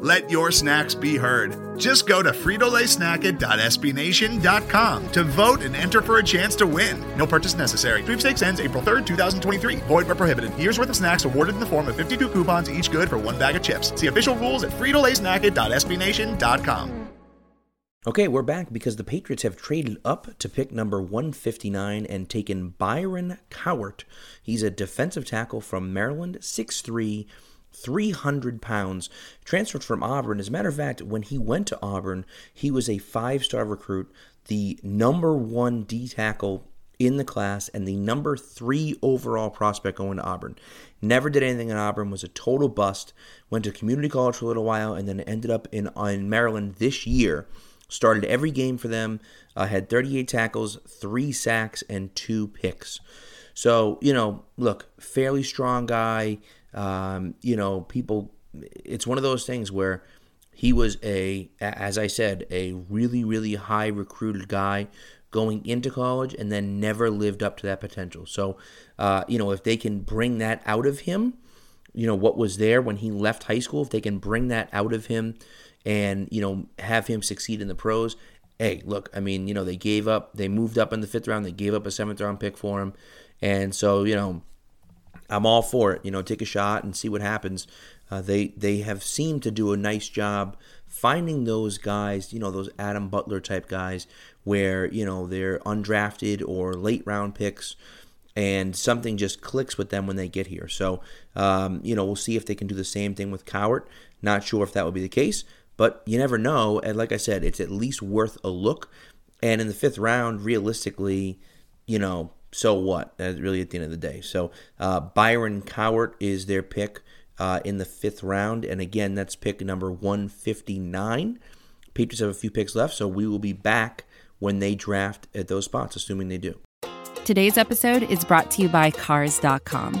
Let your snacks be heard. Just go to fritolaysnacket.sbnation.com to vote and enter for a chance to win. No purchase necessary. Sweepstakes ends April 3rd, 2023. Void where prohibited. Year's worth of snacks awarded in the form of 52 coupons, each good for one bag of chips. See official rules at fritolaysnacket.sbnation.com. Okay, we're back because the Patriots have traded up to pick number 159 and taken Byron Cowart. He's a defensive tackle from Maryland, 6'3 300 pounds, transferred from Auburn. As a matter of fact, when he went to Auburn, he was a five star recruit, the number one D tackle in the class, and the number three overall prospect going to Auburn. Never did anything in Auburn, was a total bust. Went to community college for a little while, and then ended up in, in Maryland this year. Started every game for them, uh, had 38 tackles, three sacks, and two picks. So, you know, look, fairly strong guy. Um, you know, people, it's one of those things where he was a, as I said, a really, really high recruited guy going into college and then never lived up to that potential. So, uh, you know, if they can bring that out of him, you know, what was there when he left high school, if they can bring that out of him and, you know, have him succeed in the pros, hey, look, I mean, you know, they gave up, they moved up in the fifth round, they gave up a seventh round pick for him. And so, you know, I'm all for it. You know, take a shot and see what happens. Uh, they they have seemed to do a nice job finding those guys. You know, those Adam Butler type guys where you know they're undrafted or late round picks, and something just clicks with them when they get here. So um, you know, we'll see if they can do the same thing with Cowart. Not sure if that will be the case, but you never know. And like I said, it's at least worth a look. And in the fifth round, realistically, you know, so what? really, at the end of the day. So uh, Byron Cowart is their pick uh, in the fifth round, and again, that's pick number 159. Patriots have a few picks left, so we will be back when they draft at those spots, assuming they do. Today's episode is brought to you by Cars.com.